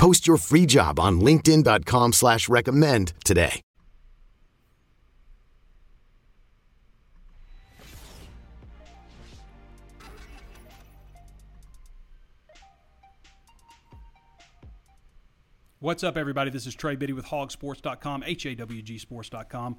Post your free job on linkedin.com slash recommend today. What's up, everybody? This is Trey Biddy with hawgsports.com, H-A-W-G sports.com.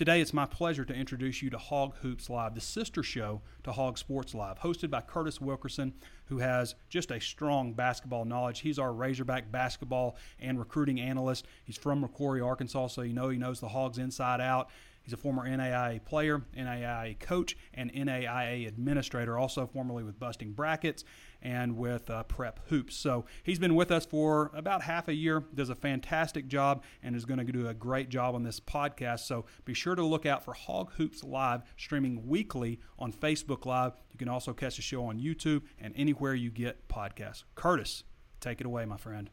Today, it's my pleasure to introduce you to Hog Hoops Live, the sister show to Hog Sports Live, hosted by Curtis Wilkerson, who has just a strong basketball knowledge. He's our Razorback basketball and recruiting analyst. He's from McCrory, Arkansas, so you know he knows the Hogs inside out. He's a former NAIA player, NAIA coach, and NAIA administrator, also formerly with Busting Brackets and with uh, Prep Hoops. So he's been with us for about half a year, does a fantastic job, and is going to do a great job on this podcast. So be sure to look out for Hog Hoops Live streaming weekly on Facebook Live. You can also catch the show on YouTube and anywhere you get podcasts. Curtis, take it away, my friend.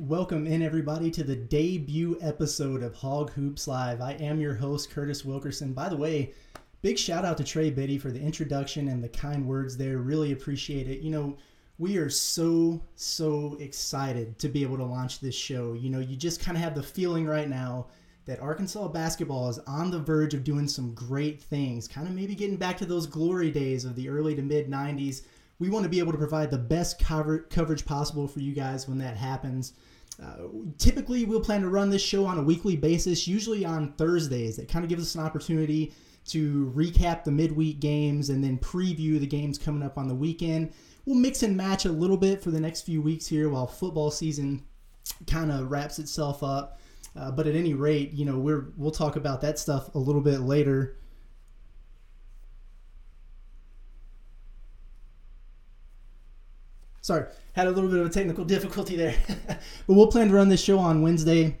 Welcome in, everybody, to the debut episode of Hog Hoops Live. I am your host, Curtis Wilkerson. By the way, big shout out to Trey Biddy for the introduction and the kind words there. Really appreciate it. You know, we are so, so excited to be able to launch this show. You know, you just kind of have the feeling right now that Arkansas basketball is on the verge of doing some great things, kind of maybe getting back to those glory days of the early to mid 90s we want to be able to provide the best cover, coverage possible for you guys when that happens. Uh, typically, we'll plan to run this show on a weekly basis, usually on Thursdays. That kind of gives us an opportunity to recap the midweek games and then preview the games coming up on the weekend. We'll mix and match a little bit for the next few weeks here while football season kind of wraps itself up. Uh, but at any rate, you know, we're we'll talk about that stuff a little bit later. Sorry, had a little bit of a technical difficulty there. but we'll plan to run this show on Wednesday.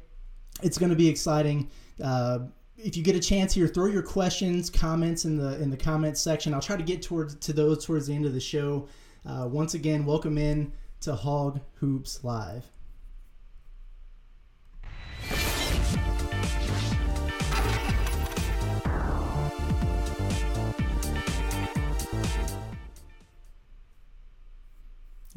It's going to be exciting. Uh, if you get a chance here, throw your questions, comments in the in the comments section. I'll try to get towards to those towards the end of the show. Uh, once again, welcome in to Hog Hoops Live.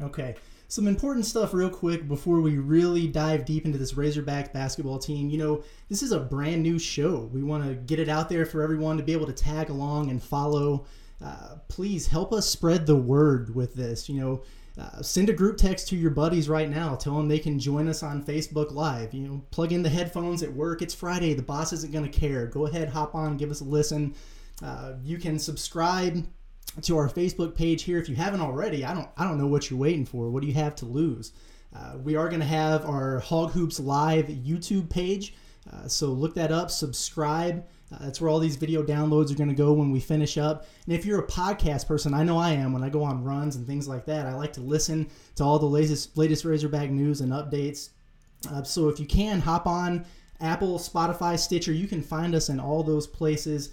Okay. Some important stuff, real quick, before we really dive deep into this Razorback basketball team. You know, this is a brand new show. We want to get it out there for everyone to be able to tag along and follow. Uh, please help us spread the word with this. You know, uh, send a group text to your buddies right now. Tell them they can join us on Facebook Live. You know, plug in the headphones at work. It's Friday. The boss isn't going to care. Go ahead, hop on, give us a listen. Uh, you can subscribe to our Facebook page here. If you haven't already, I don't I don't know what you're waiting for. What do you have to lose? Uh, we are going to have our Hog Hoops Live YouTube page, uh, so look that up. Subscribe. Uh, that's where all these video downloads are going to go when we finish up. And if you're a podcast person, I know I am. When I go on runs and things like that, I like to listen to all the latest latest Razorback news and updates. Uh, so if you can, hop on Apple, Spotify, Stitcher. You can find us in all those places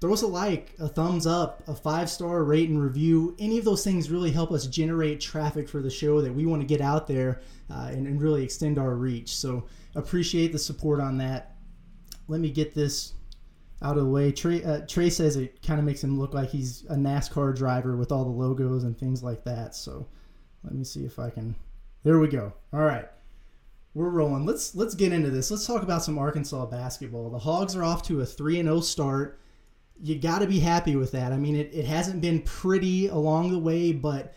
throw us a like, a thumbs up, a five star rate and review. Any of those things really help us generate traffic for the show that we want to get out there uh, and, and, really extend our reach. So appreciate the support on that. Let me get this out of the way. Trey, uh, Trey says it kind of makes him look like he's a NASCAR driver with all the logos and things like that. So let me see if I can. There we go. All right we're rolling. Let's let's get into this. Let's talk about some Arkansas basketball. The Hogs are off to a 3 and 0 start you got to be happy with that. I mean, it, it hasn't been pretty along the way, but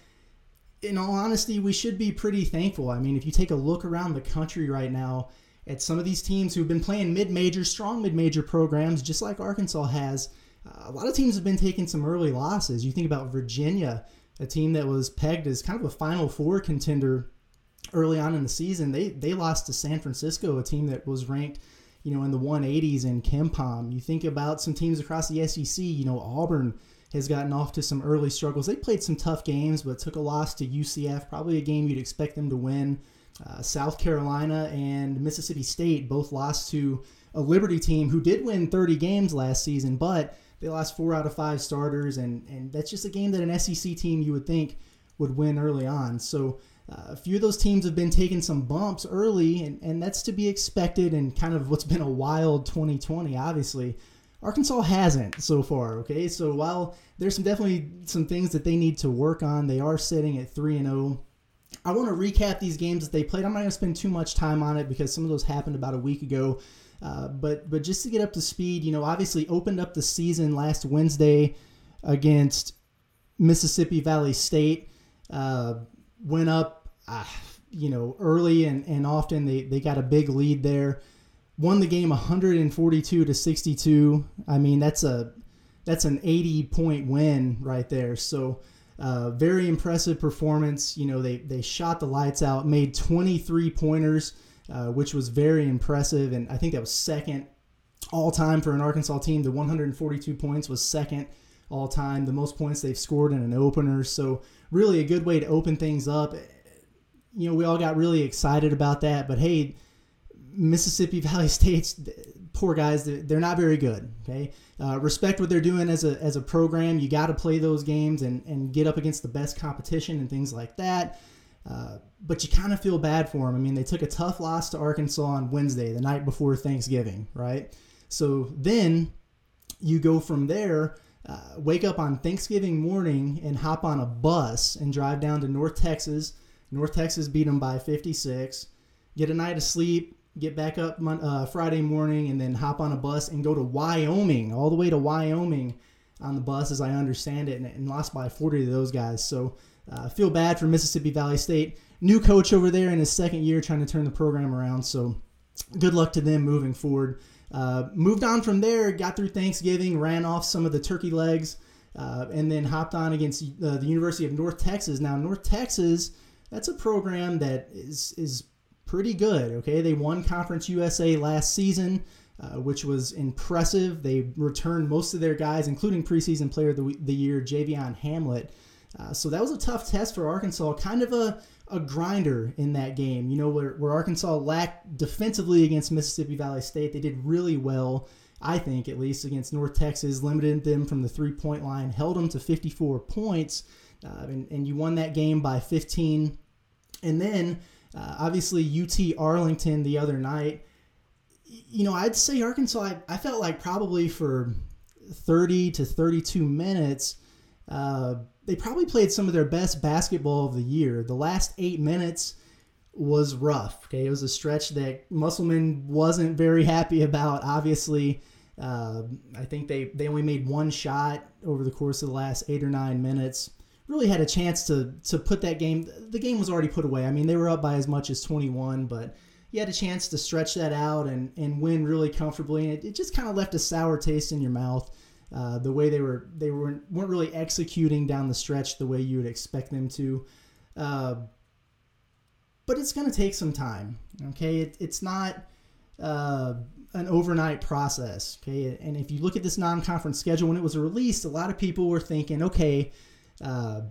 in all honesty, we should be pretty thankful. I mean, if you take a look around the country right now at some of these teams who've been playing mid major, strong mid major programs, just like Arkansas has, uh, a lot of teams have been taking some early losses. You think about Virginia, a team that was pegged as kind of a Final Four contender early on in the season. They, they lost to San Francisco, a team that was ranked you know, in the 180s in KenPom. You think about some teams across the SEC, you know, Auburn has gotten off to some early struggles. They played some tough games, but took a loss to UCF, probably a game you'd expect them to win. Uh, South Carolina and Mississippi State both lost to a Liberty team who did win 30 games last season, but they lost four out of five starters, and, and that's just a game that an SEC team you would think would win early on. So uh, a few of those teams have been taking some bumps early, and, and that's to be expected and kind of what's been a wild 2020, obviously. Arkansas hasn't so far, okay? So while there's some definitely some things that they need to work on, they are sitting at 3 and 0. I want to recap these games that they played. I'm not going to spend too much time on it because some of those happened about a week ago. Uh, but but just to get up to speed, you know, obviously opened up the season last Wednesday against Mississippi Valley State. Uh, went up, uh, you know, early and, and often they, they got a big lead there. Won the game 142 to 62. I mean, that's a that's an 80 point win right there. So uh, very impressive performance. You know, they they shot the lights out, made 23 pointers. Uh, which was very impressive. And I think that was second all time for an Arkansas team. The 142 points was second all time, the most points they've scored in an opener. So, really a good way to open things up. You know, we all got really excited about that, but hey, Mississippi Valley State's poor guys, they're not very good. Okay, uh, respect what they're doing as a as a program. You got to play those games and and get up against the best competition and things like that. Uh, but you kind of feel bad for them. I mean, they took a tough loss to Arkansas on Wednesday, the night before Thanksgiving, right? So then you go from there, uh, wake up on Thanksgiving morning and hop on a bus and drive down to North Texas. North Texas beat them by 56. Get a night of sleep, get back up uh, Friday morning, and then hop on a bus and go to Wyoming, all the way to Wyoming on the bus, as I understand it, and, and lost by 40 to those guys. So uh, feel bad for Mississippi Valley State. New coach over there in his second year trying to turn the program around. So good luck to them moving forward. Uh, moved on from there, got through Thanksgiving, ran off some of the turkey legs, uh, and then hopped on against uh, the University of North Texas. Now, North Texas, that's a program that is is pretty good. Okay, they won Conference USA last season. Uh, which was impressive. They returned most of their guys, including preseason player of the, the year, Javion Hamlet. Uh, so that was a tough test for Arkansas, kind of a, a grinder in that game. You know, where, where Arkansas lacked defensively against Mississippi Valley State, they did really well, I think, at least against North Texas, limited them from the three point line, held them to 54 points, uh, and, and you won that game by 15. And then, uh, obviously, UT Arlington the other night. You know, I'd say Arkansas, I, I felt like probably for 30 to 32 minutes, uh, they probably played some of their best basketball of the year. The last eight minutes was rough. Okay, it was a stretch that Musselman wasn't very happy about. Obviously, uh, I think they they only made one shot over the course of the last eight or nine minutes. Really had a chance to to put that game. The game was already put away. I mean, they were up by as much as 21, but you had a chance to stretch that out and and win really comfortably. And it, it just kind of left a sour taste in your mouth. Uh, the way they were they weren't weren't really executing down the stretch the way you would expect them to. Uh, but it's going to take some time. Okay, it, it's not uh, an overnight process. Okay, and if you look at this non-conference schedule when it was released, a lot of people were thinking, okay, uh,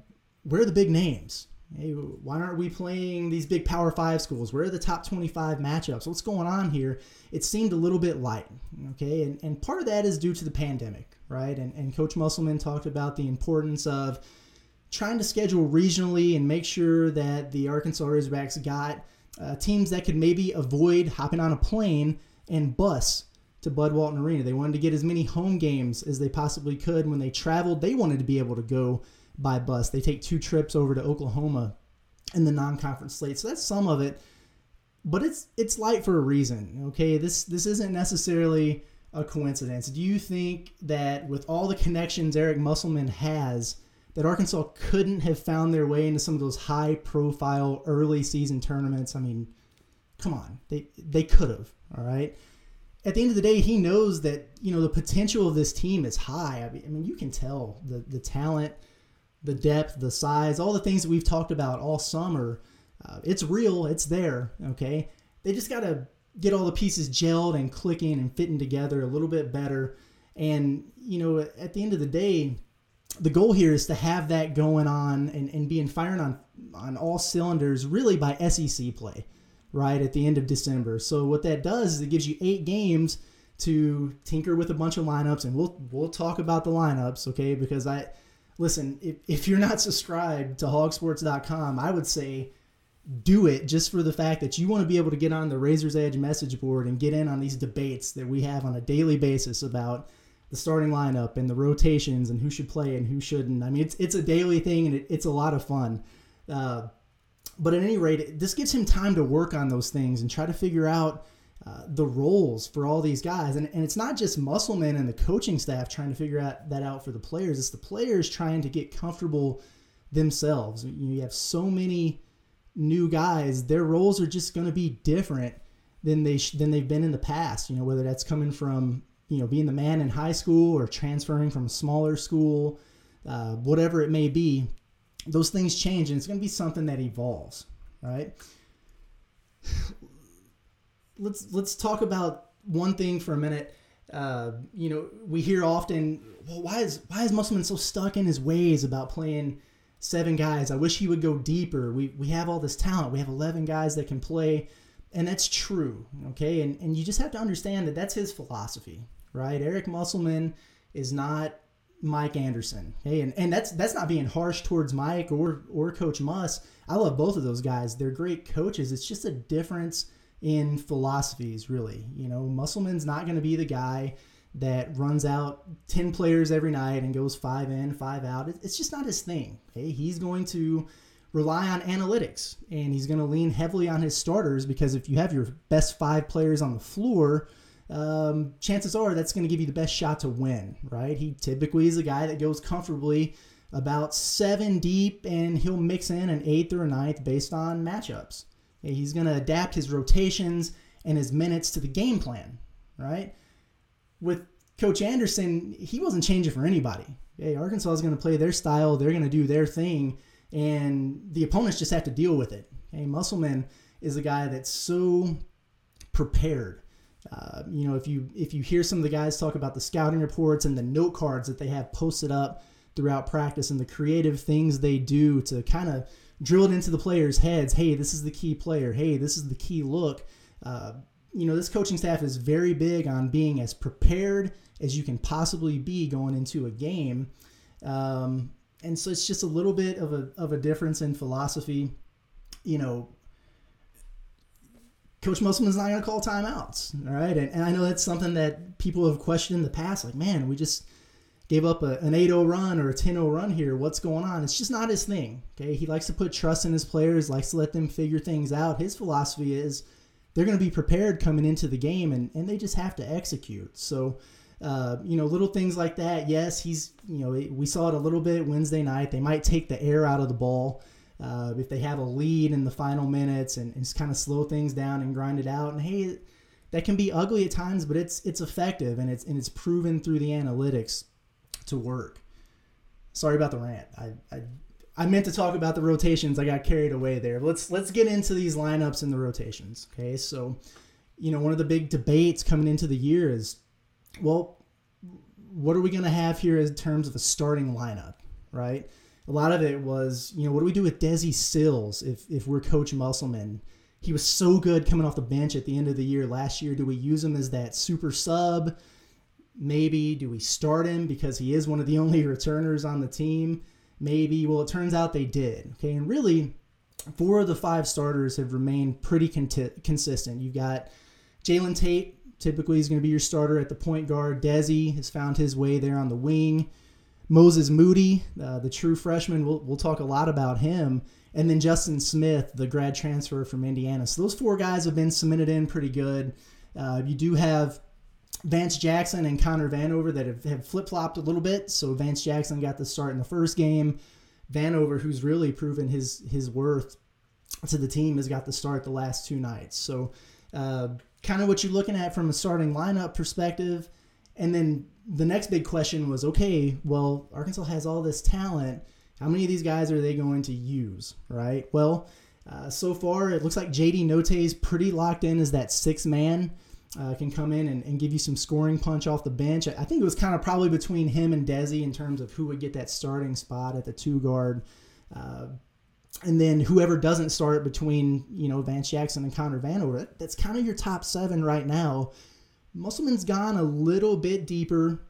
where are the big names? Hey, why aren't we playing these big Power Five schools? Where are the top 25 matchups? What's going on here? It seemed a little bit light. Okay, and, and part of that is due to the pandemic right? And, and Coach Musselman talked about the importance of trying to schedule regionally and make sure that the Arkansas Razorbacks got uh, teams that could maybe avoid hopping on a plane and bus to Bud Walton Arena. They wanted to get as many home games as they possibly could. When they traveled, they wanted to be able to go by bus. They take two trips over to Oklahoma in the non-conference slate. So that's some of it. But it's it's light for a reason. Okay, this this isn't necessarily a coincidence? Do you think that with all the connections Eric Musselman has, that Arkansas couldn't have found their way into some of those high profile early season tournaments? I mean, come on. They they could have, all right? At the end of the day, he knows that, you know, the potential of this team is high. I mean, you can tell the the talent, the depth, the size, all the things that we've talked about all summer. Uh, it's real, it's there, okay? They just got to get all the pieces gelled and clicking and fitting together a little bit better. And, you know, at the end of the day, the goal here is to have that going on and, and being firing on on all cylinders really by SEC play, right at the end of December. So what that does is it gives you eight games to tinker with a bunch of lineups, and we'll we'll talk about the lineups, okay? Because I listen, if, if you're not subscribed to hawgsports.com, I would say do it just for the fact that you want to be able to get on the Razor's Edge message board and get in on these debates that we have on a daily basis about the starting lineup and the rotations and who should play and who shouldn't. I mean, it's it's a daily thing and it, it's a lot of fun. Uh, but at any rate, this gives him time to work on those things and try to figure out uh, the roles for all these guys. And, and it's not just Musselman and the coaching staff trying to figure out that out for the players. It's the players trying to get comfortable themselves. You have so many new guys; their roles are just going to be different than they sh- than they've been in the past. You know, whether that's coming from you know being the man in high school or transferring from a smaller school, uh, whatever it may be. Those things change, and it's going to be something that evolves, right? Let's let's talk about one thing for a minute. Uh, you know, we hear often, well, why is why is Musselman so stuck in his ways about playing seven guys? I wish he would go deeper. We we have all this talent. We have eleven guys that can play, and that's true. Okay, and and you just have to understand that that's his philosophy, right? Eric Musselman is not Mike Anderson. Okay, and, and that's that's not being harsh towards Mike or or Coach Muss. I love both of those guys. They're great coaches. It's just a difference in philosophies, really. You know, Musselman's not going to be the guy that runs out 10 players every night and goes five in, five out. It's just not his thing. Okay, he's going to rely on analytics and he's going to lean heavily on his starters because if you have your best five players on the floor, um, chances are that's going to give you the best shot to win, right? He typically is a guy that goes comfortably about seven deep and he'll mix in an eighth or a ninth based on matchups. He's going to adapt his rotations and his minutes to the game plan, right? With Coach Anderson, he wasn't changing for anybody. Hey, Arkansas is going to play their style, they're going to do their thing, and the opponents just have to deal with it. Hey, Musselman is a guy that's so prepared. Uh, you know, if you if you hear some of the guys talk about the scouting reports and the note cards that they have posted up throughout practice and the creative things they do to kind of drill it into the players' heads. Hey, this is the key player. Hey, this is the key look. Uh, you know, this coaching staff is very big on being as prepared as you can possibly be going into a game. Um, and so it's just a little bit of a, of a difference in philosophy. You know, Coach Musselman's not going to call timeouts. All right. And, and, I know that's something that people have questioned in the past. Like, man, we just gave up a, an 8 0 run or a 10 0 run here. What's going on? It's just not his thing. Okay. He likes to put trust in his players, likes to let them figure things out. His philosophy is they're going to be prepared coming into the game and, and they just have to execute. So, uh, you know, little things like that. Yes, he's, you know, we saw it a little bit Wednesday night. They might take the air out of the ball uh, if they have a lead in the final minutes and, and just kind of slow things down and grind it out. And hey, that can be ugly at times, but it's it's effective and it's and it's proven through the analytics to work. Sorry about the rant. I, I I meant to talk about the rotations. I got carried away there. Let's let's get into these lineups and the rotations. Okay, so you know one of the big debates coming into the year is, well, what are we going to have here in terms of a starting lineup, right? A lot of it was, you know, what do we do with Desi Sills if if we're Coach Musselman? He was so good coming off the bench at the end of the year last year. Do we use him as that super sub? Maybe do we start him because he is one of the only returners on the team? Maybe. Well, it turns out they did. Okay, and really, four of the five starters have remained pretty consistent. You've got Jalen Tate. Typically, he's going to be your starter at the point guard. Desi has found his way there on the wing. Moses Moody, uh, the true freshman, we'll, we'll talk a lot about him. And then Justin Smith, the grad transfer from Indiana. So those four guys have been cemented in pretty good. Uh, you do have Vance Jackson and Connor Vanover that have, have flip flopped a little bit. So Vance Jackson got the start in the first game. Vanover, who's really proven his his worth to the team, has got the start the last two nights. So uh, kind of what you're looking at from a starting lineup perspective. And then the next big question was, okay, well, Arkansas has all this talent. How many of these guys are they going to use, right? Well, uh, so far it looks like JD Notae is pretty locked in as that six man uh, can come in and, and, give you some scoring punch off the bench. I think it was kind of probably between him and Desi in terms of who would get that starting spot at the two guard. Uh, and then whoever doesn't start between, you know, Vance Jackson and Connor Vanover, that's kind of your top seven right now. Musselman's gone a little bit deeper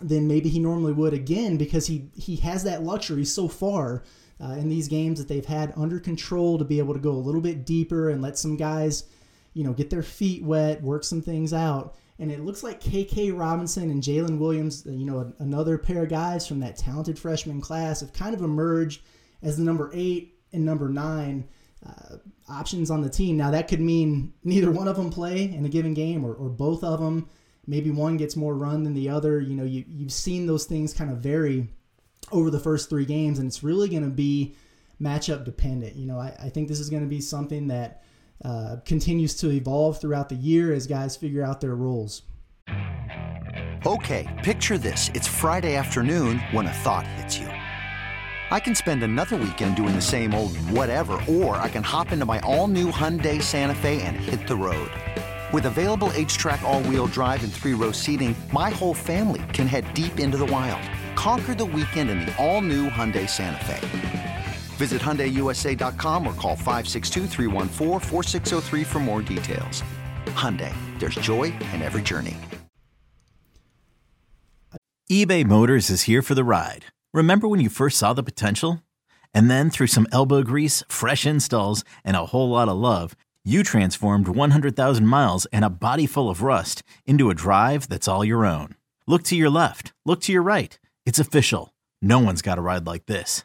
than maybe he normally would again because he, he has that luxury so far uh, in these games that they've had under control to be able to go a little bit deeper and let some guys – you know, get their feet wet, work some things out. And it looks like KK Robinson and Jalen Williams, you know, another pair of guys from that talented freshman class, have kind of emerged as the number eight and number nine uh, options on the team. Now, that could mean neither one of them play in a given game or, or both of them. Maybe one gets more run than the other. You know, you, you've seen those things kind of vary over the first three games, and it's really going to be matchup dependent. You know, I, I think this is going to be something that uh, continues to evolve throughout the year as guys figure out their roles. Okay, picture this. It's Friday afternoon when a thought hits you. I can spend another weekend doing the same old whatever, or I can hop into my all new Hyundai Santa Fe and hit the road. With available HTRAC, all wheel drive, and three row seating, my whole family can head deep into the wild. Conquer the weekend in the all new Hyundai Santa Fe. Visit HyundaiUSA.com or call 562 for more details. Hyundai, there's joy in every journey. eBay Motors is here for the ride. Remember when you first saw the potential? And then through some elbow grease, fresh installs, and a whole lot of love, you transformed 100,000 miles and a body full of rust into a drive that's all your own. Look to your left, look to your right. It's official. No one's got a ride like this.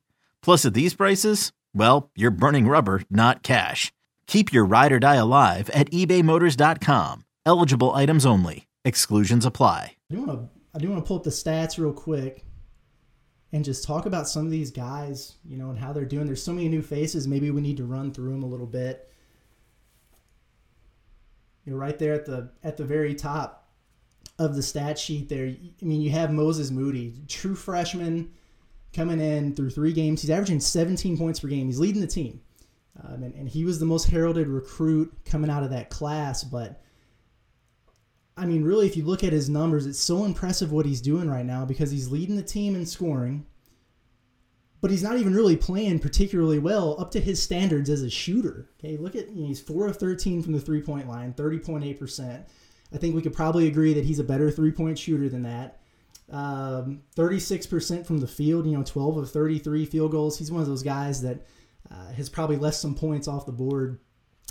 Plus, at these prices, well, you're burning rubber, not cash. Keep your ride or die alive at ebaymotors.com. Eligible items only. Exclusions apply. I do want to I do want to pull up the stats real quick and just talk about some of these guys, you know, and how they're doing. There's so many new faces. Maybe we need to run through them a little bit. You're right there at the at the very top of the stat sheet there. I mean, you have Moses Moody, true freshman coming in through three games. He's averaging 17 points per game. He's leading the team. Um, and, and he was the most heralded recruit coming out of that class. But I mean, really, if you look at his numbers, it's so impressive what he's doing right now because he's leading the team in scoring, but he's not even really playing particularly well up to his standards as a shooter. Okay, look at he's four of 13 from the three point line, 30.8%. I think we could probably agree that he's a better three point shooter than that. Um, 36% from the field, you know, 12 of 33 field goals. He's one of those guys that uh, has probably left some points off the board,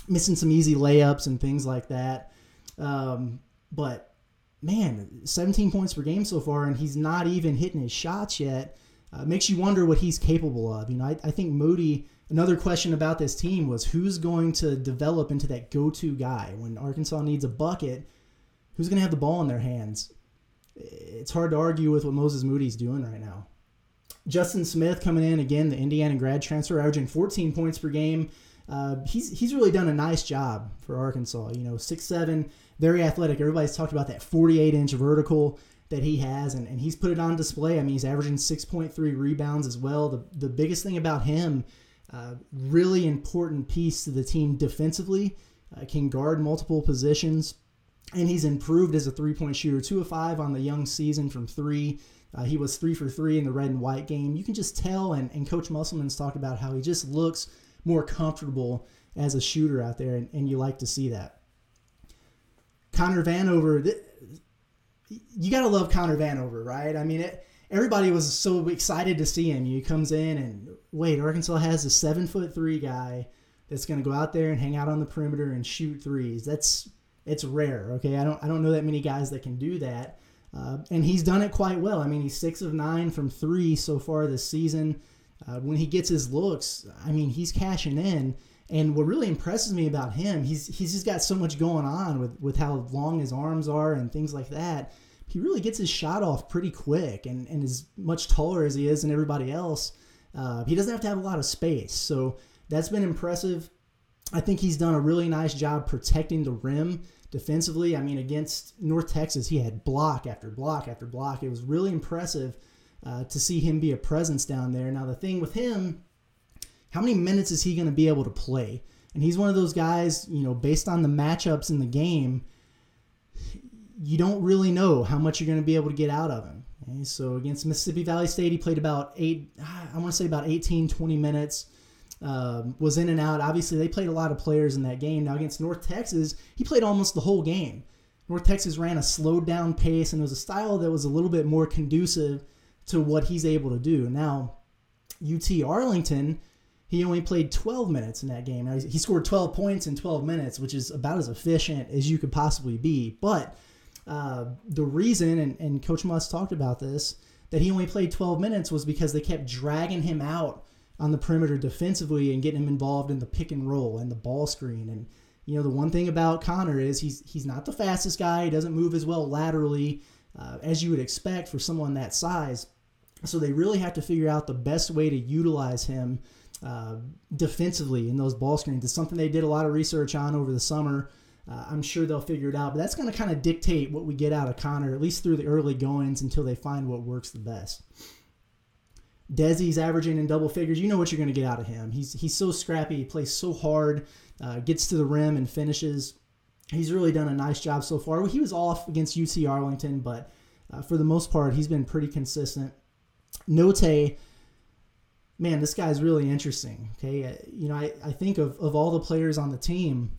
missing some easy layups and things like that. Um, but man, 17 points per game so far, and he's not even hitting his shots yet. Uh, makes you wonder what he's capable of. You know, I, I think Moody. Another question about this team was who's going to develop into that go-to guy when Arkansas needs a bucket. Who's going to have the ball in their hands? It's hard to argue with what Moses Moody's doing right now. Justin Smith coming in again, the Indiana grad transfer, averaging 14 points per game. Uh, he's he's really done a nice job for Arkansas. You know, six seven, very athletic. Everybody's talked about that 48 inch vertical that he has, and, and he's put it on display. I mean, he's averaging 6.3 rebounds as well. The the biggest thing about him, uh, really important piece to the team defensively, uh, can guard multiple positions and he's improved as a three point shooter. Two of five on the young season from three. Uh, he was three for three in the red and white game. You can just tell, and, and Coach Musselman's talked about how he just looks more comfortable as a shooter out there, and, and you like to see that. Connor Vanover, th- you got to love Connor Vanover, right? I mean, it, everybody was so excited to see him. He comes in, and wait, Arkansas has a seven foot three guy that's going to go out there and hang out on the perimeter and shoot threes. That's it's rare. Okay, I don't I don't know that many guys that can do that, uh, and he's done it quite well. I mean, he's six of nine from three so far this season. Uh, when he gets his looks, I mean, he's cashing in. And what really impresses me about him, he's he's just got so much going on with with how long his arms are and things like that. He really gets his shot off pretty quick, and and is much taller as he is than everybody else. Uh, he doesn't have to have a lot of space, so that's been impressive. I think he's done a really nice job protecting the rim defensively. I mean, against North Texas, he had block after block after block. It was really impressive uh, to see him be a presence down there. Now, the thing with him how many minutes is he going to be able to play? And he's one of those guys, you know, based on the matchups in the game, you don't really know how much you're going to be able to get out of him. Okay? So against Mississippi Valley State, he played about eight, I want to say about 18, 20 minutes. Um, was in and out. Obviously, they played a lot of players in that game. Now against North Texas, he played almost the whole game. North Texas ran a slowed down pace, and it was a style that was a little bit more conducive to what he's able to do. Now, UT Arlington he only played 12 minutes in that game. Now, he scored 12 points in 12 minutes, which is about as efficient as you could possibly be. But uh, the reason, and, and Coach Muss talked about this, that he only played 12 minutes was because they kept dragging him out on the perimeter defensively and getting him involved in the pick and roll and the ball screen. And you know the one thing about Connor is he's he's not the fastest guy. He doesn't move as well laterally uh, as you would expect for someone that size. So they really have to figure out the best way to utilize him uh, defensively in those ball screens. It's something they did a lot of research on over the summer. Uh, I'm sure they'll figure it out, but that's going to kind of dictate what we get out of Connor, at least through the early goings until they find what works the best. Desi's averaging in double figures. You know what you're going to get out of him. He's he's so scrappy. He plays so hard, uh, gets to the rim and finishes. He's really done a nice job so far. He was off against UC Arlington, but uh, for the most part, he's been pretty consistent. Notae man, this guy's really interesting. Okay, uh, you know, I, I think of, of all the players on the team,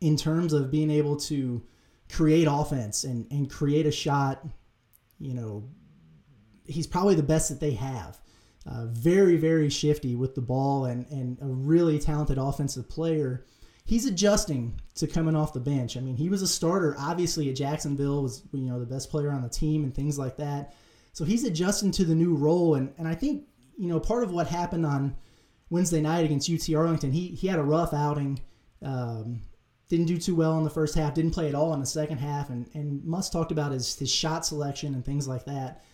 in terms of being able to create offense and, and create a shot, you know, he's probably the best that they have. Uh, very, very shifty with the ball and, and a really talented offensive player. He's adjusting to coming off the bench. I mean, he was a starter, obviously, at Jacksonville, was, you know, the best player on the team and things like that. So he's adjusting to the new role. And, and I think you know, part of what happened on Wednesday night against UT Arlington, he he had a rough outing. Um, didn't do too well in the first half. Didn't play at all in the second half. And and Muss talked about his his shot selection and things like that.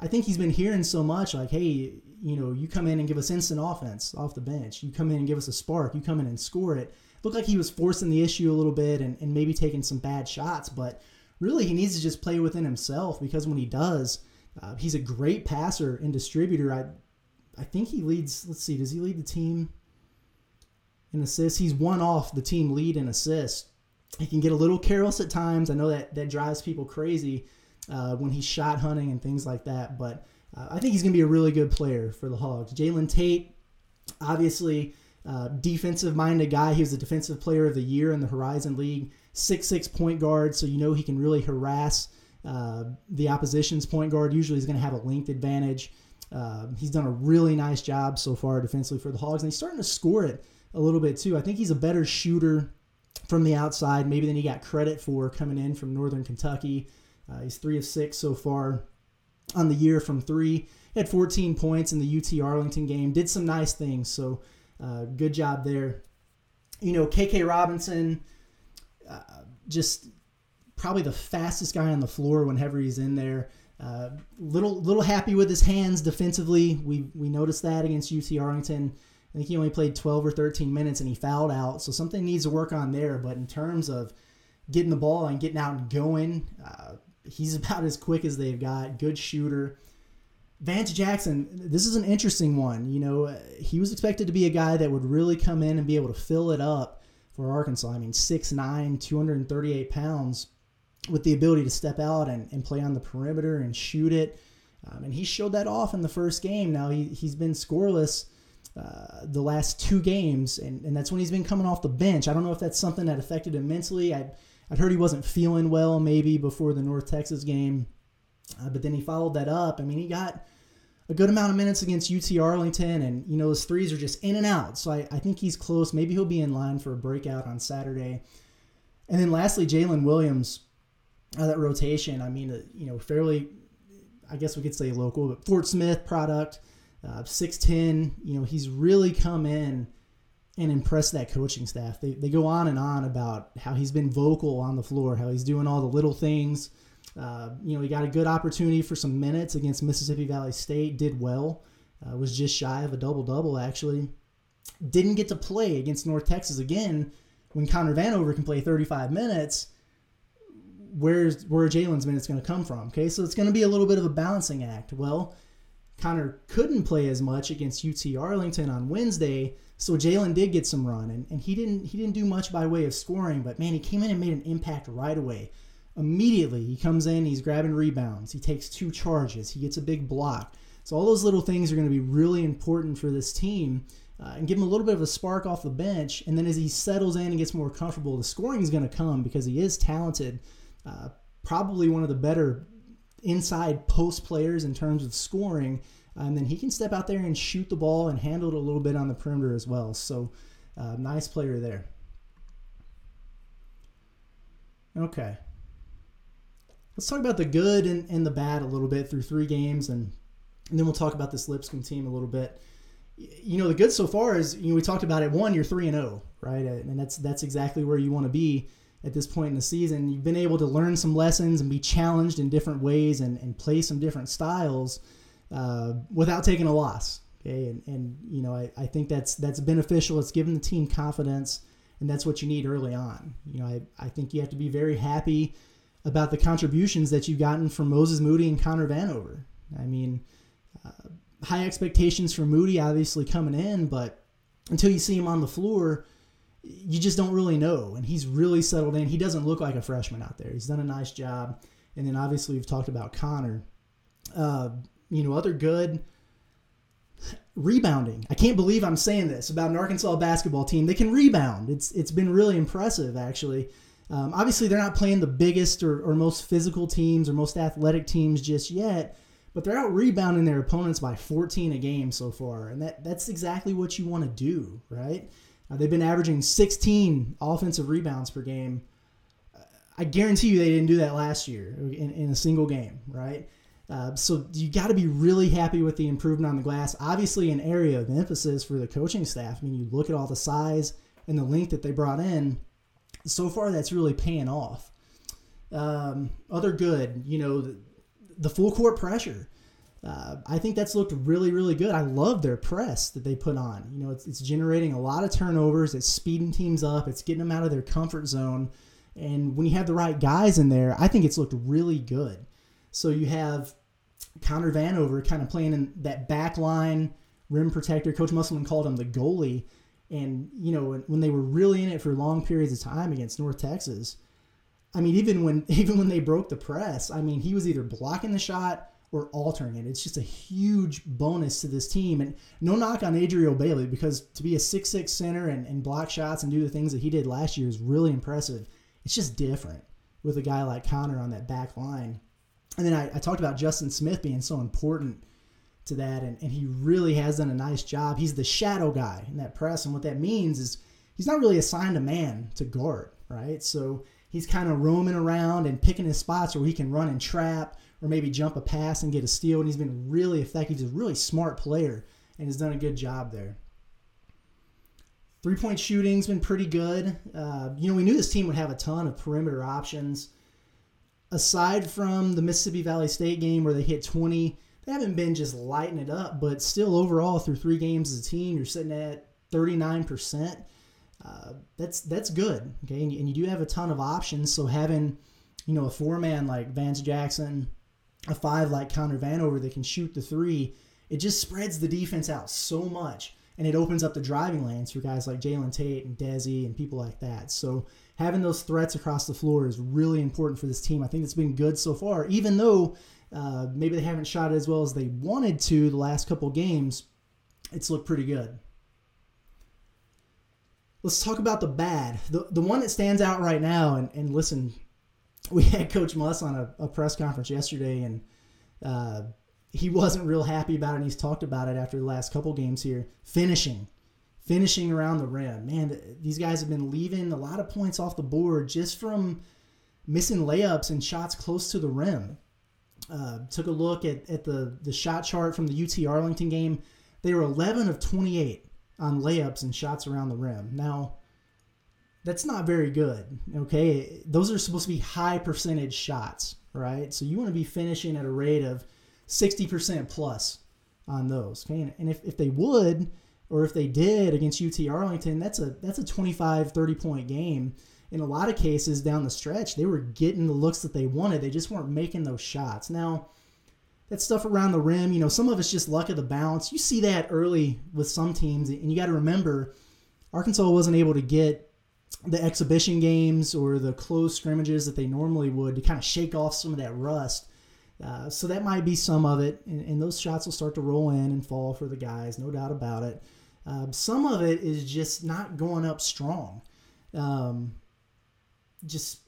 I think he's been hearing so much like, hey, you know, you come in and give us instant offense off the bench. You come in and give us a spark. You come in and score it. Looked like he was forcing the issue a little bit and, and maybe taking some bad shots, but really he needs to just play within himself because when he does, uh, he's a great passer and distributor. I I think he leads. Let's see, does he lead the team in assists? He's one off the team lead in assists. He can get a little careless at times. I know that that drives people crazy uh, when he's shot hunting and things like that. But uh, I think he's going to be a really good player for the Hogs. Jalen Tate, obviously, uh, defensive minded guy. He was the defensive player of the year in the Horizon League. Six six point guard, so you know he can really harass uh, the opposition's point guard. Usually, he's going to have a length advantage. Um, he's done a really nice job so far defensively for the Hogs, and he's starting to score it a little bit too. I think he's a better shooter from the outside, maybe than he got credit for coming in from Northern Kentucky. Uh, he's three of six so far on the year from three. He had 14 points in the UT Arlington game. Did some nice things, so uh, good job there. You know, KK Robinson, uh, just probably the fastest guy on the floor whenever he's in there. Uh, little little happy with his hands defensively. We we noticed that against UT Arlington. I think he only played 12 or 13 minutes and he fouled out. So something needs to work on there. But in terms of getting the ball and getting out and going, uh, he's about as quick as they've got. Good shooter. Vance Jackson, this is an interesting one. You know, he was expected to be a guy that would really come in and be able to fill it up for Arkansas. I mean, 6'9, 238 pounds with the ability to step out and, and play on the perimeter and shoot it. Um, and he showed that off in the first game. Now he, he's been scoreless uh, the last two games, and, and that's when he's been coming off the bench. I don't know if that's something that affected him mentally. I, I'd heard he wasn't feeling well maybe before the North Texas game, uh, but then he followed that up. I mean, he got a good amount of minutes against UT Arlington, and you know his threes are just in and out. So I, I think he's close. Maybe he'll be in line for a breakout on Saturday. And then lastly, Jalen Williams uh, that rotation. I mean, uh, you know, fairly, I guess we could say local, but Fort Smith product, uh, 6'10. You know, he's really come in and impress that coaching staff. They, they go on and on about how he's been vocal on the floor, how he's doing all the little things. Uh, you know, he got a good opportunity for some minutes against Mississippi Valley State, did well, uh, was just shy of a double double actually. Didn't get to play against North Texas again when Connor Vanover can play 35 minutes. Where's where Jalen's minutes going to come from? Okay, so it's going to be a little bit of a balancing act. Well, Connor couldn't play as much against UT Arlington on Wednesday, so Jalen did get some run, and, and he didn't he didn't do much by way of scoring, but man, he came in and made an impact right away. Immediately, he comes in, he's grabbing rebounds, he takes two charges, he gets a big block. So all those little things are going to be really important for this team. Uh, and give him a little bit of a spark off the bench. And then as he settles in and gets more comfortable, the scoring is going to come because he is talented. Uh, probably one of the better inside post players in terms of scoring. And then he can step out there and shoot the ball and handle it a little bit on the perimeter as well. So, uh, nice player there. Okay. Let's talk about the good and, and the bad a little bit through three games, and, and then we'll talk about this Lipscomb team a little bit. You know, the good so far is you know we talked about it. One, you're three and zero, oh, right? And that's that's exactly where you want to be at this point in the season. You've been able to learn some lessons and be challenged in different ways and, and play some different styles uh, without taking a loss. Okay, and, and you know I, I think that's that's beneficial. It's given the team confidence, and that's what you need early on. You know I, I think you have to be very happy about the contributions that you've gotten from Moses Moody and Connor Vanover. I mean, uh, high expectations for Moody obviously coming in, but until you see him on the floor, you just don't really know. And he's really settled in. He doesn't look like a freshman out there. He's done a nice job. And then obviously we've talked about Connor. Uh, you know, other good rebounding. I can't believe I'm saying this about an Arkansas basketball team. They can rebound. It's it's been really impressive actually. Um, obviously, they're not playing the biggest or, or most physical teams or most athletic teams just yet, but they're out rebounding their opponents by 14 a game so far, and that that's exactly what you want to do, right? Uh, they've been averaging 16 offensive rebounds per game. Uh, I guarantee you they didn't do that last year in, in a single game, right? Uh, so you got to be really happy with the improvement on the glass. Obviously, an area of emphasis for the coaching staff. I mean, you look at all the size and the length that they brought in. So far, that's really paying off. Um, other good, you know, the, the full court pressure. Uh, I think that's looked really, really good. I love their press that they put on. You know, it's, it's generating a lot of turnovers. It's speeding teams up. It's getting them out of their comfort zone. And when you have the right guys in there, I think it's looked really good. So you have Connor Vanover kind of playing in that back line rim protector. Coach Musselman called him the goalie. And, you know, when they were really in it for long periods of time against North Texas, I mean, even when even when they broke the press, I mean, he was either blocking the shot or altering it. It's just a huge bonus to this team. And no knock on Adrio Bailey because to be a six-six center and, and block shots and do the things that he did last year is really impressive. It's just different with a guy like Connor on that back line. And then I, I talked about Justin Smith being so important to that, and, and he really has done a nice job. He's the shadow guy in that press, and what that means is he's not really assigned a man to guard, right? So he's kind of roaming around and picking his spots where he can run and trap or maybe jump a pass and get a steal. And he's been really effective. He's a really smart player and has done a good job there. Three point shooting's been pretty good. Uh, you know, we knew this team would have a ton of perimeter options. Aside from the Mississippi Valley State game where they hit 20, they haven't been just lighting it up, but still overall through three games as a team, you're sitting at 39%. Uh, that's that's good. Okay, and you, and you do have a ton of options. So having, you know, a four man like Vance Jackson, a five like Connor Vanover that can shoot the three, it just spreads the defense out so much. And it opens up the driving lanes for guys like Jalen Tate and Desi and people like that. So having those threats across the floor is really important for this team. I think it's been good so far, even though uh, maybe they haven't shot as well as they wanted to the last couple games. It's looked pretty good. Let's talk about the bad. The, the one that stands out right now, and, and listen, we had Coach Muss on a, a press conference yesterday, and uh, he wasn't real happy about it. And he's talked about it after the last couple games here. Finishing, finishing around the rim. Man, these guys have been leaving a lot of points off the board just from missing layups and shots close to the rim. Uh, took a look at, at the, the shot chart from the UT Arlington game. They were 11 of 28 on layups and shots around the rim. Now, that's not very good. Okay, those are supposed to be high percentage shots, right? So you want to be finishing at a rate of 60% plus on those. Okay, and if, if they would, or if they did against UT Arlington, that's a that's a 25, 30 point game. In a lot of cases down the stretch, they were getting the looks that they wanted. They just weren't making those shots. Now, that stuff around the rim, you know, some of it's just luck of the bounce. You see that early with some teams, and you got to remember, Arkansas wasn't able to get the exhibition games or the close scrimmages that they normally would to kind of shake off some of that rust. Uh, so that might be some of it, and, and, those shots will start to roll in and fall for the guys, no doubt about it. Uh, some of it is just not going up strong. Um, just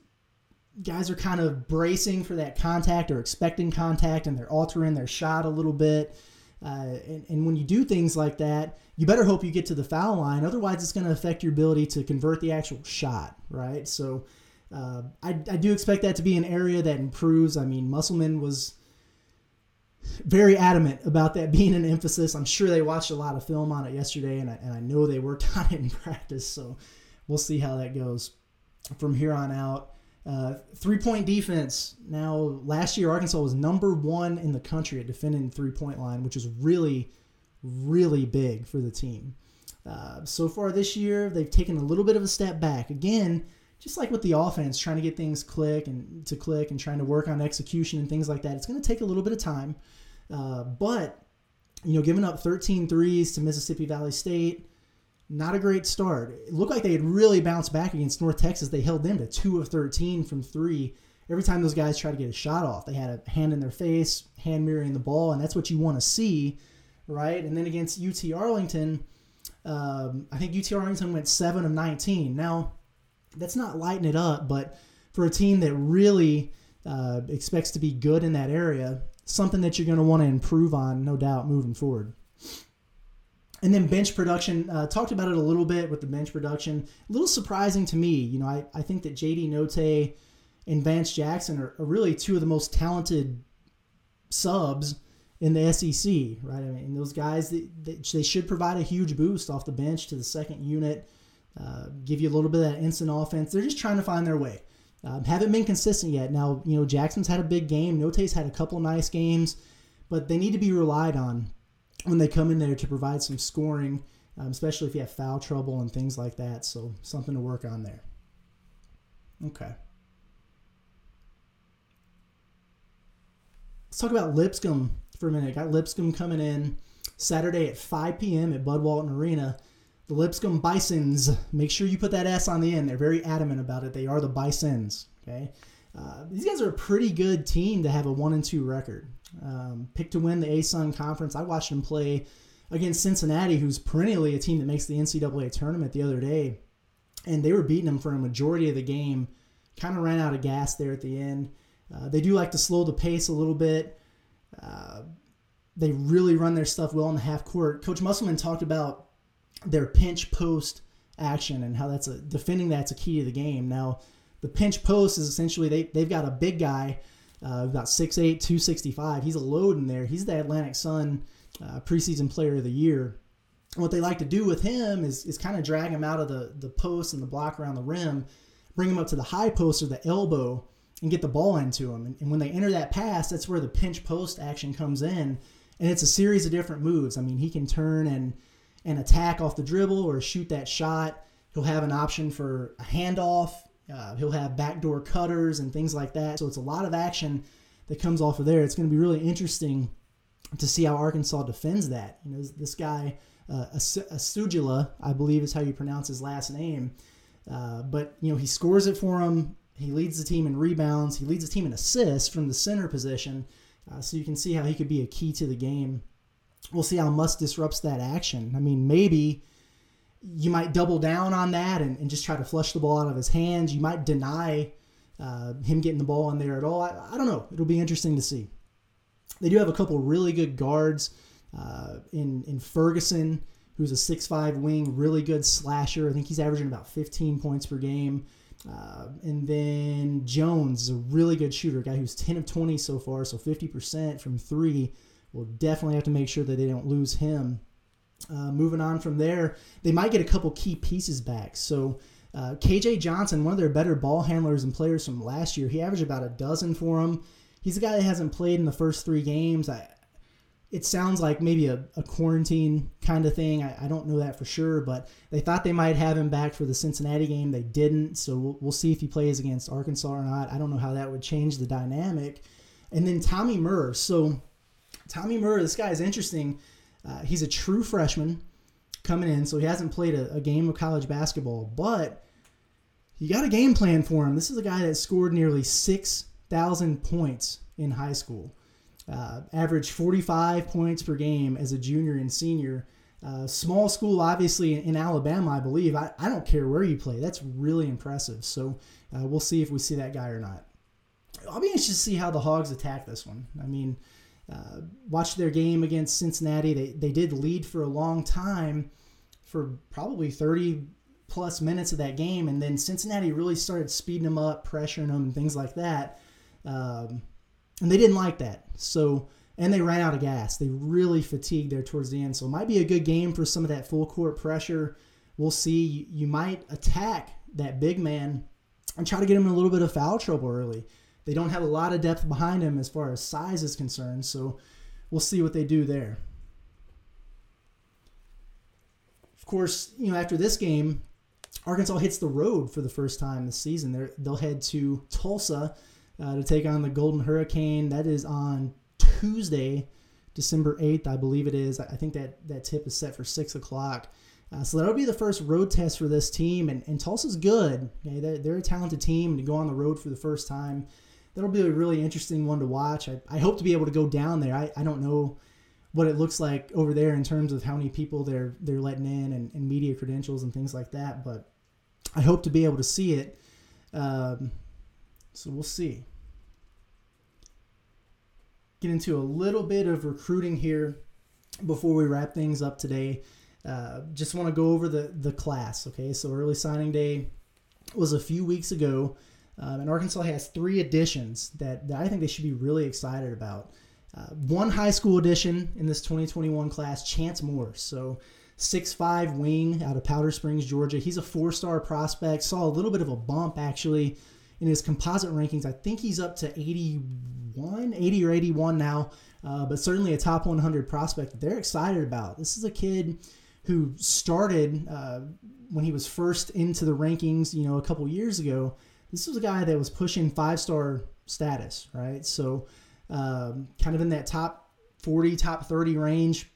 guys are kind of bracing for that contact or expecting contact, and they're altering their shot a little bit. Uh, and, and, when you do things like that, you better hope you get to the foul line. Otherwise, it's going to affect your ability to convert the actual shot, right? So uh, I, I do expect that to be an area that improves. I mean, Musselman was very adamant about that being an emphasis. I'm sure they watched a lot of film on it yesterday, and I, and I know they worked on it in practice. So we'll see how that goes from here on out. Uh, three point defense. Now, last year, Arkansas was number one in the country at defending the three point line, which is really, really big for the team. Uh, so far this year, they've taken a little bit of a step back. Again, just like with the offense, trying to get things click and to click and trying to work on execution and things like that. It's going to take a little bit of time. Uh, but, you know, giving up 13 threes to Mississippi Valley State, not a great start. It looked like they had really bounced back against North Texas. They held them to 2 of 13 from three. Every time those guys tried to get a shot off, they had a hand in their face, hand mirroring the ball, and that's what you want to see, right? And then against UT Arlington, um, I think UT Arlington went 7 of 19. Now, that's not lighting it up, but for a team that really uh, expects to be good in that area, something that you're going to want to improve on, no doubt, moving forward. And then bench production, uh, talked about it a little bit with the bench production. A little surprising to me. You know, I, I think that JD Notae and Vance Jackson are, are really two of the most talented subs in the SEC, right? I mean, those guys, they, they should provide a huge boost off the bench to the second unit. Uh, give you a little bit of that instant offense. They're just trying to find their way. Um, haven't been consistent yet. Now, you know, Jackson's had a big game. Notae's had a couple nice games, but they need to be relied on when they come in there to provide some scoring, um, especially if you have foul trouble and things like that. So, something to work on there. Okay. Let's talk about Lipscomb for a minute. Got Lipscomb coming in Saturday at 5 p.m. at Bud Walton Arena the Lipscomb Bisons. Make sure you put that S on the end. They're very adamant about it. They are the Bisons. Okay, uh, these guys are a pretty good team to have a one and two record. Um, picked to win the ASUN conference. I watched him play against Cincinnati, who's perennially a team that makes the NCAA tournament the other day, and they were beating them for a majority of the game. Kind of ran out of gas there at the end. Uh, they do like to slow the pace a little bit. Uh, they really run their stuff well in the half court. Coach Musselman talked about their pinch post action and how that's a defending that's a key to the game. Now, the pinch post is essentially they, they've got a big guy, uh, about 6'8, 265. He's a load in there. He's the Atlantic Sun uh, preseason player of the year. What they like to do with him is, is kind of drag him out of the, the post and the block around the rim, bring him up to the high post or the elbow, and get the ball into him. And, and when they enter that pass, that's where the pinch post action comes in. And it's a series of different moves. I mean, he can turn and and attack off the dribble or shoot that shot. He'll have an option for a handoff. Uh, he'll have backdoor cutters and things like that. So it's a lot of action that comes off of there. It's going to be really interesting to see how Arkansas defends that. You know, this guy, uh, Asujula, I believe is how you pronounce his last name. Uh, but, you know, he scores it for him. He leads the team in rebounds. He leads the team in assists from the center position. Uh, so you can see how he could be a key to the game we'll see how Muss disrupts that action. I mean, maybe you might double down on that and, and just try to flush the ball out of his hands. You might deny uh, him getting the ball in there at all. I, I, don't know. It'll be interesting to see. They do have a couple really good guards uh, in in Ferguson, who's a six-five wing, really good slasher. I think he's averaging about 15 points per game. Uh, and then Jones is a really good shooter, guy who's 10 of 20 so far, so 50% from three. We'll definitely have to make sure that they don't lose him. Uh, moving on from there, they might get a couple key pieces back. So uh, KJ Johnson, one of their better ball handlers and players from last year, he averaged about a dozen for them. He's a guy that hasn't played in the first three games. I, it sounds like maybe a, a quarantine kind of thing. I, I, don't know that for sure, but they thought they might have him back for the Cincinnati game. They didn't, so we'll, we'll see if he plays against Arkansas or not. I don't know how that would change the dynamic. And then Tommy Murr. So Tommy Murr, this guy is interesting. Uh, he's a true freshman coming in, so he hasn't played a, a game of college basketball, but you got a game plan for him. This is a guy that scored nearly 6,000 points in high school uh, averaged 45 points per game as a junior and senior. Uh, small school, obviously, in Alabama, I believe. I, I don't care where you play. That's really impressive. So uh, we'll see if we see that guy or not. I'll be interested to see how the Hogs attack this one. I mean, uh, watch their game against Cincinnati. They, they did lead for a long time, for probably 30 plus minutes of that game. And then Cincinnati really started speeding them up, pressuring them, and things like that. Um, and they didn't like that. So, and they ran out of gas. They really fatigued there towards the end. So, it might be a good game for some of that full court pressure. We'll see. You might attack that big man and try to get him in a little bit of foul trouble early. They don't have a lot of depth behind him as far as size is concerned. So, we'll see what they do there. Of course, you know, after this game, Arkansas hits the road for the first time this season. they they'll head to Tulsa uh, to take on the Golden Hurricane. That is on Tuesday, December 8th, I believe it is. I think that, that tip is set for 6 o'clock. Uh, so that'll be the first road test for this team. And, and Tulsa's good. Okay? They're, they're, a talented team. To go on the road for the first time, that'll be a really interesting one to watch. I, I hope to be able to go down there. I, I don't know what it looks like over there in terms of how many people they're they're letting in and, and media credentials and things like that. But I hope to be able to see it. Um, so we'll see. Get into a little bit of recruiting here before we wrap things up today. Uh, just want to go over the the class. Okay, so early signing day was a few weeks ago, um, and Arkansas has three additions that, that I think they should be really excited about. Uh, one high school addition in this 2021 class, Chance Moore. So six-five wing out of Powder Springs, Georgia. He's a four-star prospect. Saw a little bit of a bump actually in his composite rankings. I think he's up to 81, 80 or 81 now, uh, but certainly a top 100 prospect that they're excited about. This is a kid who started uh, when he was first into the rankings, you know, a couple years ago. This was a guy that was pushing five star status, right? So, um, kind of in that top 40, top 30 range.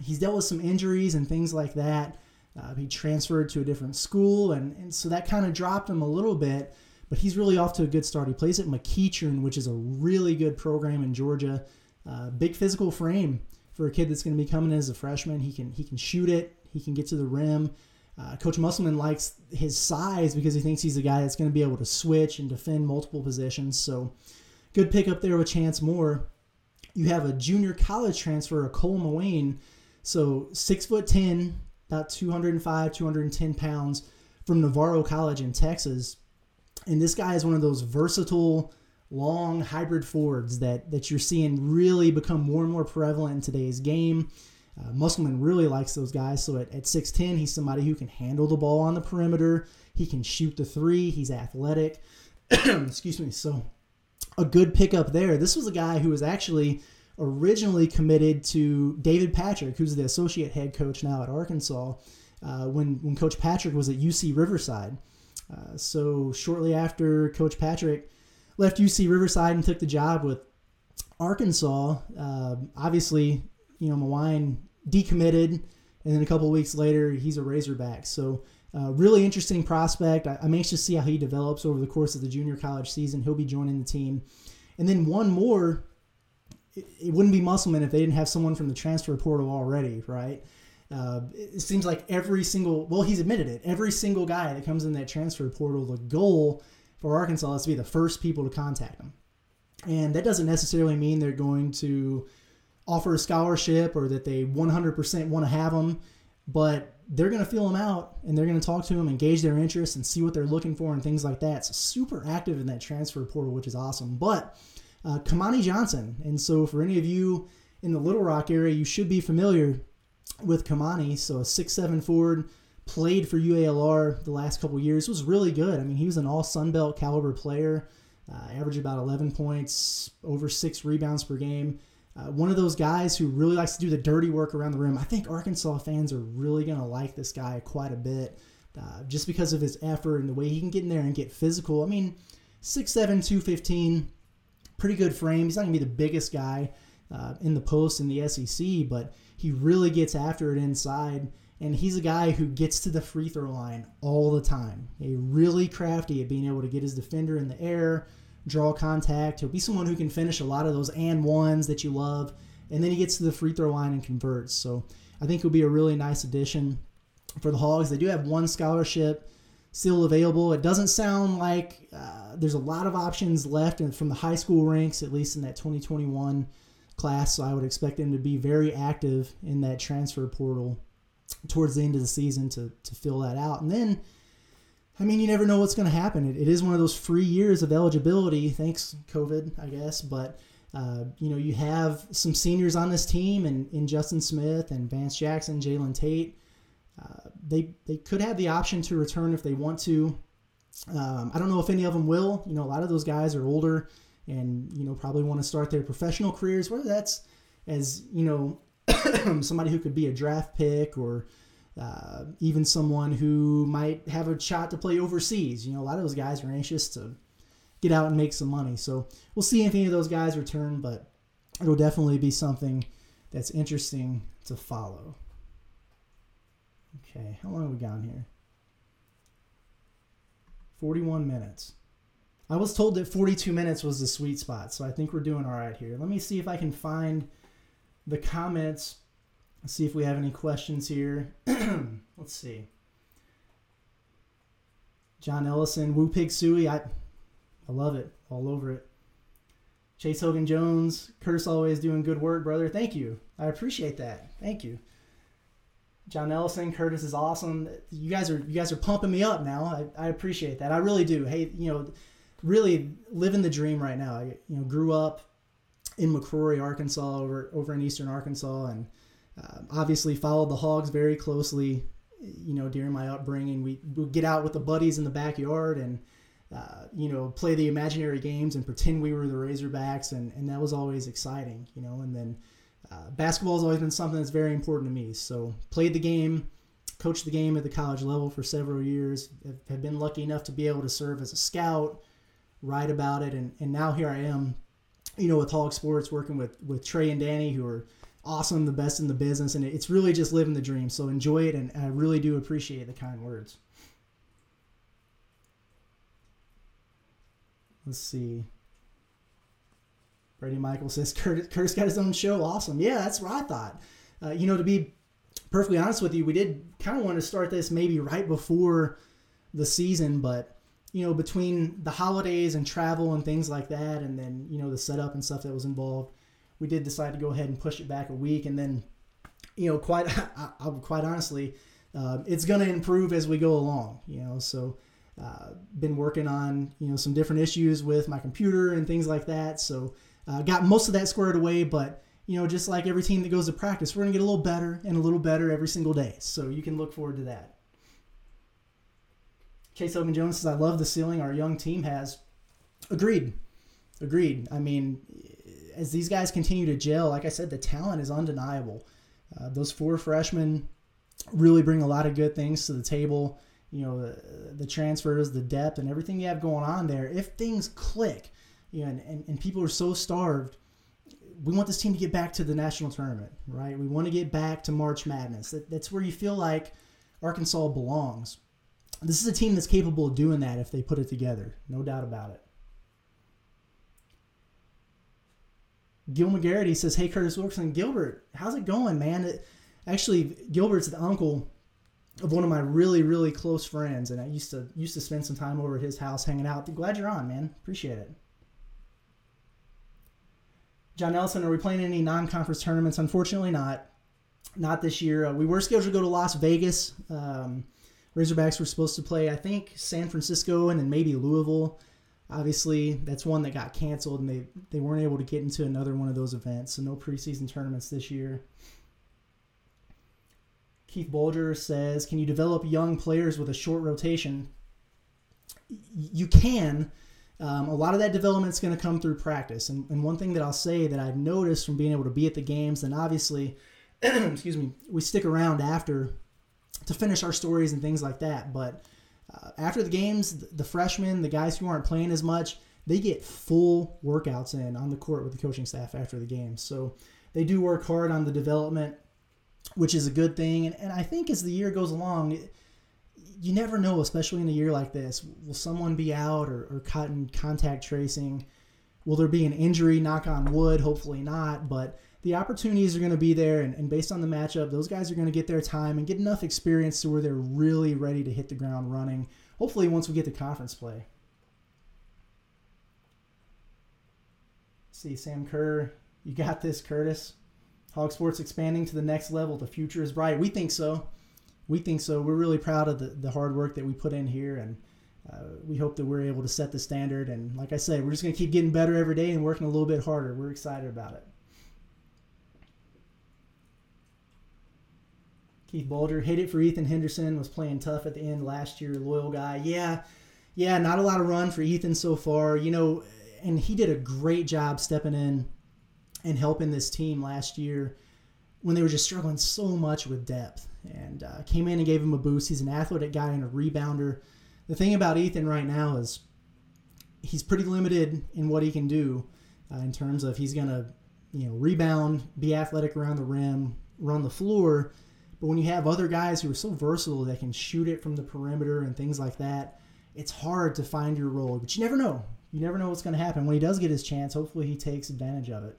He's dealt with some injuries and things like that. Uh, he transferred to a different school, and, and so that kind of dropped him a little bit but he's really off to a good start. He plays at McEachern, which is a really good program in Georgia. Uh, big physical frame for a kid that's going to be coming in as a freshman. He can he can shoot it. He can get to the rim. Uh, Coach Musselman likes his size because he thinks he's a guy that's going to be able to switch and defend multiple positions. So, good pickup there with Chance Moore. You have a junior college transfer, a Cole Mawane. So six foot ten, about 205, 210 pounds from Navarro College in Texas. And this guy is one of those versatile, long hybrid forwards that, that you're seeing really become more and more prevalent in today's game. Uh, Musselman really likes those guys. So at, at 6'10, he's somebody who can handle the ball on the perimeter. He can shoot the three. He's athletic. Excuse me. So a good pickup there. This was a guy who was actually originally committed to David Patrick, who's the associate head coach now at Arkansas, uh, when, when Coach Patrick was at UC Riverside. Uh, so shortly after Coach Patrick left UC Riverside and took the job with Arkansas, uh, obviously, you know, Mawine decommitted, and then a couple weeks later, he's a Razorback. So uh, really interesting prospect. I, am anxious to see how he develops over the course of the junior college season. He'll be joining the team. And then one more, it, it wouldn't be Musselman if they didn't have someone from the transfer portal already, right? Uh, it seems like every single, well, he's admitted it. Every single guy that comes in that transfer portal, the goal for Arkansas is to be the first people to contact them. And that doesn't necessarily mean they're going to offer a scholarship or that they 100% want to have them, but they're going to feel them out and they're going to talk to them, engage their interest, and see what they're looking for and things like that. So super active in that transfer portal, which is awesome. But uh, Kamani Johnson, and so for any of you in the Little Rock area, you should be familiar with Kamani, so a six-seven forward, played for UALR the last couple years, was really good. I mean, he was an all Sun Belt caliber player, uh, averaged about 11 points, over six rebounds per game. Uh, one of those guys who really likes to do the dirty work around the rim. I think Arkansas fans are really going to like this guy quite a bit uh, just because of his effort and the way he can get in there and get physical. I mean, 6'7, 215, pretty good frame. He's not going to be the biggest guy uh, in the post in the SEC, but he really gets after it inside. And he's a guy who gets to the free throw line all the time. A really crafty at being able to get his defender in the air, draw contact. He'll be someone who can finish a lot of those and ones that you love. And then he gets to the free throw line and converts. So I think he'll be a really nice addition for the Hogs. They do have one scholarship still available. It doesn't sound like uh, there's a lot of options left from the high school ranks, at least in that 2021 class. So I would expect them to be very active in that transfer portal towards the end of the season to, to fill that out. And then I mean, you never know what's going to happen. It, it is one of those free years of eligibility, thanks COVID, I guess. But uh, you know, you have some seniors on this team, and in Justin Smith and Vance Jackson, Jalen Tate. Uh, they they could have the option to return if they want to. Um, I don't know if any of them will. You know, a lot of those guys are older, and you know probably want to start their professional careers. Whether that's as you know somebody who could be a draft pick or uh, even someone who might have a shot to play overseas. You know, a lot of those guys are anxious to get out and make some money. So we'll see if any of those guys return, but it'll definitely be something that's interesting to follow. Okay, how long have we gone here? 41 minutes. I was told that 42 minutes was the sweet spot, so I think we're doing all right here. Let me see if I can find the comments Let's see if we have any questions here. Let's see. John Ellison, Woo Pig Sooie, I, I love it. All over it. Chase Hogan Jones, Curtis always doing good work, brother. Thank you. I appreciate that. Thank you. John Ellison, Curtis is awesome. You guys are you guys are pumping me up now. I, I appreciate that. I really do. Hey, you know, really living the dream right now. I you know grew up in McCrory, Arkansas, over over in Eastern Arkansas, and uh, obviously, followed the Hogs very closely. You know, during my upbringing, we would get out with the buddies in the backyard and uh, you know play the imaginary games and pretend we were the Razorbacks, and and that was always exciting. You know, and then uh, basketball has always been something that's very important to me. So played the game, coached the game at the college level for several years. Have been lucky enough to be able to serve as a scout, write about it, and and now here I am. You know, with Hog Sports, working with with Trey and Danny, who are awesome, the best in the business, and it's really just living the dream. So enjoy it, and I really do appreciate the kind words. Let's see. Brady Michael says Curtis, Curtis got his own show. Awesome. Yeah, that's what I thought. Uh, you know, to be perfectly honest with you, we did kind of want to start this maybe right before the season, but you know, between the holidays and travel and things like that, and then you know the setup and stuff that was involved, we did decide to go ahead and push it back a week, and then, you know, quite I, quite honestly, uh, it's going to improve as we go along. You know, so uh, been working on you know some different issues with my computer and things like that. So uh, got most of that squared away, but you know, just like every team that goes to practice, we're going to get a little better and a little better every single day. So you can look forward to that. Chase Hogan Jones says, I love the ceiling our young team has. Agreed. Agreed. I mean, as these guys continue to gel, like I said, the talent is undeniable. Uh, those four freshmen really bring a lot of good things to the table. You know, the, the transfers, the depth, and everything you have going on there. If things click, you know, and, and, and people are so starved, we want this team to get back to the national tournament, right? We want to get back to March Madness. That, that's where you feel like Arkansas belongs. This is a team that's capable of doing that if they put it together, no doubt about it. Gil McGarity says, "Hey Curtis Wilkerson, Gilbert, how's it going, man?" It, actually, Gilbert's the uncle of one of my really really close friends, and I used to used to spend some time over at his house hanging out. Glad you're on, man. Appreciate it. John Nelson, are we playing any non-conference tournaments? Unfortunately, not. Not this year. Uh, we were scheduled to go to Las Vegas. Um, Razorbacks were supposed to play, I think, San Francisco and then maybe Louisville. Obviously, that's one that got canceled, and they, they weren't able to get into another one of those events. So no preseason tournaments this year. Keith Bolger says, "Can you develop young players with a short rotation?" You can. Um, a lot of that development is going to come through practice. And, and one thing that I'll say that I've noticed from being able to be at the games, and obviously, excuse me, we stick around after to finish our stories and things like that. But uh, after the games, the, freshmen, the guys who aren't playing as much, they get full workouts in on the court with the coaching staff after the game. So they do work hard on the development, which is a good thing. And, and I think as the year goes along, you never know, especially in a year like this. Will someone be out or, or caught in contact tracing? Will there be an injury? Knock on wood, hopefully not. But the opportunities are going to be there, and, and based on the matchup, those guys are going to get their time and get enough experience to where they're really ready to hit the ground running. Hopefully, once we get to conference play. See, Sam Kerr, you got this, Curtis. Hog Sports expanding to the next level. The future is bright. We think so we think so. We're really proud of the, the hard work that we put in here, and uh, we hope that we're able to set the standard. And like I said, we're just going to keep getting better every day and working a little bit harder. We're excited about it. Keith Boulder hit it for Ethan Henderson. Was playing tough at the end last year. Loyal guy. Yeah, yeah. Not a lot of run for Ethan so far. You know, and he did a great job stepping in and helping this team last year when they were just struggling so much with depth and uh, came in and gave him a boost. He's an athletic guy and a rebounder. The thing about Ethan right now is he's pretty limited in what he can do uh, in terms of he's going to, you know, rebound, be athletic around the rim, run the floor. But when you have other guys who are so versatile that can shoot it from the perimeter and things like that, it's hard to find your role. But you never know. You never know what's going to happen. When he does get his chance, hopefully he takes advantage of it.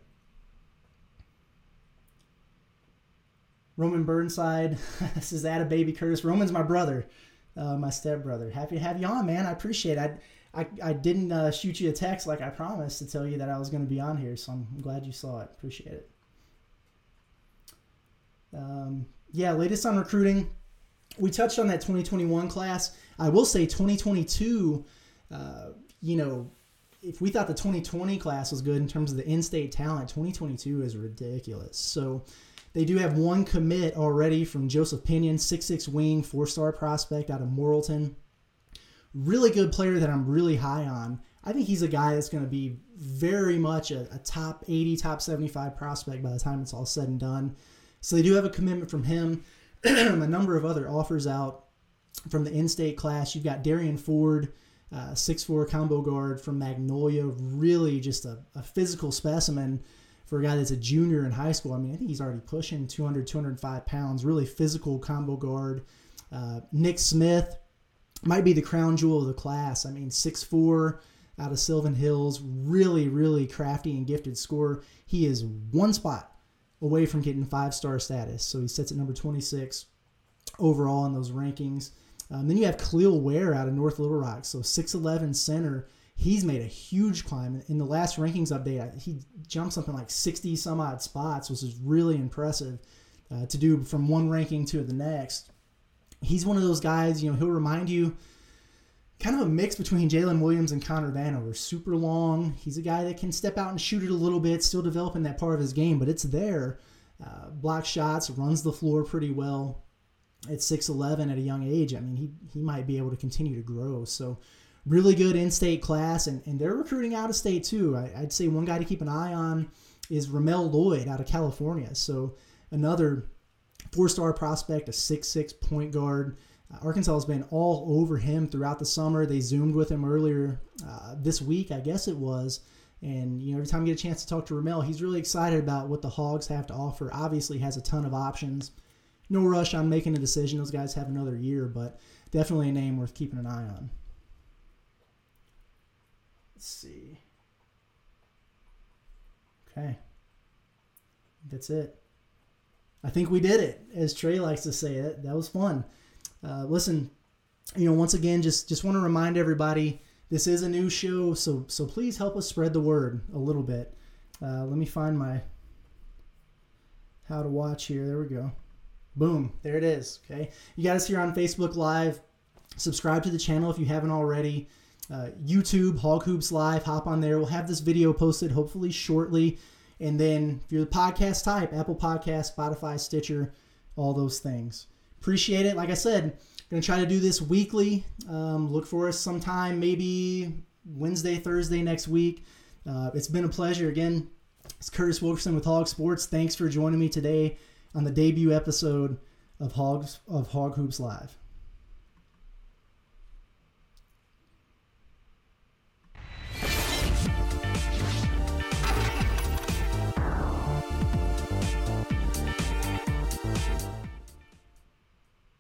Roman Burnside this is a Baby Curtis. Roman's my brother, uh, my stepbrother. Happy to have you on, man. I appreciate it. I, I, I didn't uh, shoot you a text like I promised to tell you that I was going to be on here, so I'm glad you saw it. Appreciate it. Um, yeah, latest on recruiting. We touched on that 2021 class. I will say 2022, uh, you know, if we thought the 2020 class was good in terms of the in-state talent, 2022 is ridiculous. So they do have one commit already from Joseph Pinion, six-six wing, four star prospect out of Morrilton. Really good player that I'm really high on. I think he's a guy that's going to be very much a, a, top 80, top 75 prospect by the time it's all said and done. So they do have a commitment from him. a number of other offers out from the in state class. You've got Derrian Ford, uh, 6'4 combo guard from Magnolia, really just a, a physical specimen for a guy that's a junior in high school, I mean, I think he's already pushing 200, 205 pounds, really physical combo guard. Uh, Nick Smith might be the crown jewel of the class. I mean, 6'4 out of Sylvan Hills, really, really crafty and gifted scorer. He is one spot away from getting five star status. So he sits at number 26 overall in those rankings. Um, then you have Kel'el Ware out of North Little Rock. So 6'11 center he's made a huge climb. In the last rankings update, he jumped something like 60 some odd spots, which is really impressive uh, to do from one ranking to the next. He's one of those guys, you know, he'll remind you kind of a mix between Jaylin Williams and Connor Vanover. Super long. He's a guy that can step out and shoot it a little bit, still developing that part of his game, but it's there. Uh, block shots, runs the floor pretty well. At 6'11 at a young age, I mean, he, he might be able to continue to grow. So, really good in-state class, and, and they're recruiting out of state too. I, would say one guy to keep an eye on is Ramel Lloyd out of California. So another four-star prospect, a six-six point guard. Arkansas has been all over him throughout the summer. They zoomed with him earlier uh, this week, I guess it was. And you know, every time you get a chance to talk to Ramel, he's really excited about what the Hogs have to offer. Obviously, has a ton of options. No rush on making a decision. Those guys have another year, but definitely a name worth keeping an eye on. Let's see. Okay. That's it. I think we did it, as Trey likes to say it. That was fun. Uh, listen, you know, once again, just just want to remind everybody this is a new show, so so please help us spread the word a little bit. Uh, let me find my how to watch here. There we go. Boom, there it is. Okay, you got us here on Facebook Live. Subscribe to the channel if you haven't already uh, YouTube, Hog Hoops Live. Hop on there. We'll have this video posted hopefully shortly. And then if you're the podcast type, Apple Podcast, Spotify, Stitcher, all those things. Appreciate it. Like I said, gonna try to do this weekly. Um, look for us sometime, maybe Wednesday, Thursday next week. Uh, it's been a pleasure again. It's Curtis Wilkerson with Hog Sports. Thanks for joining me today on the debut episode of Hogs of Hog Hoops Live.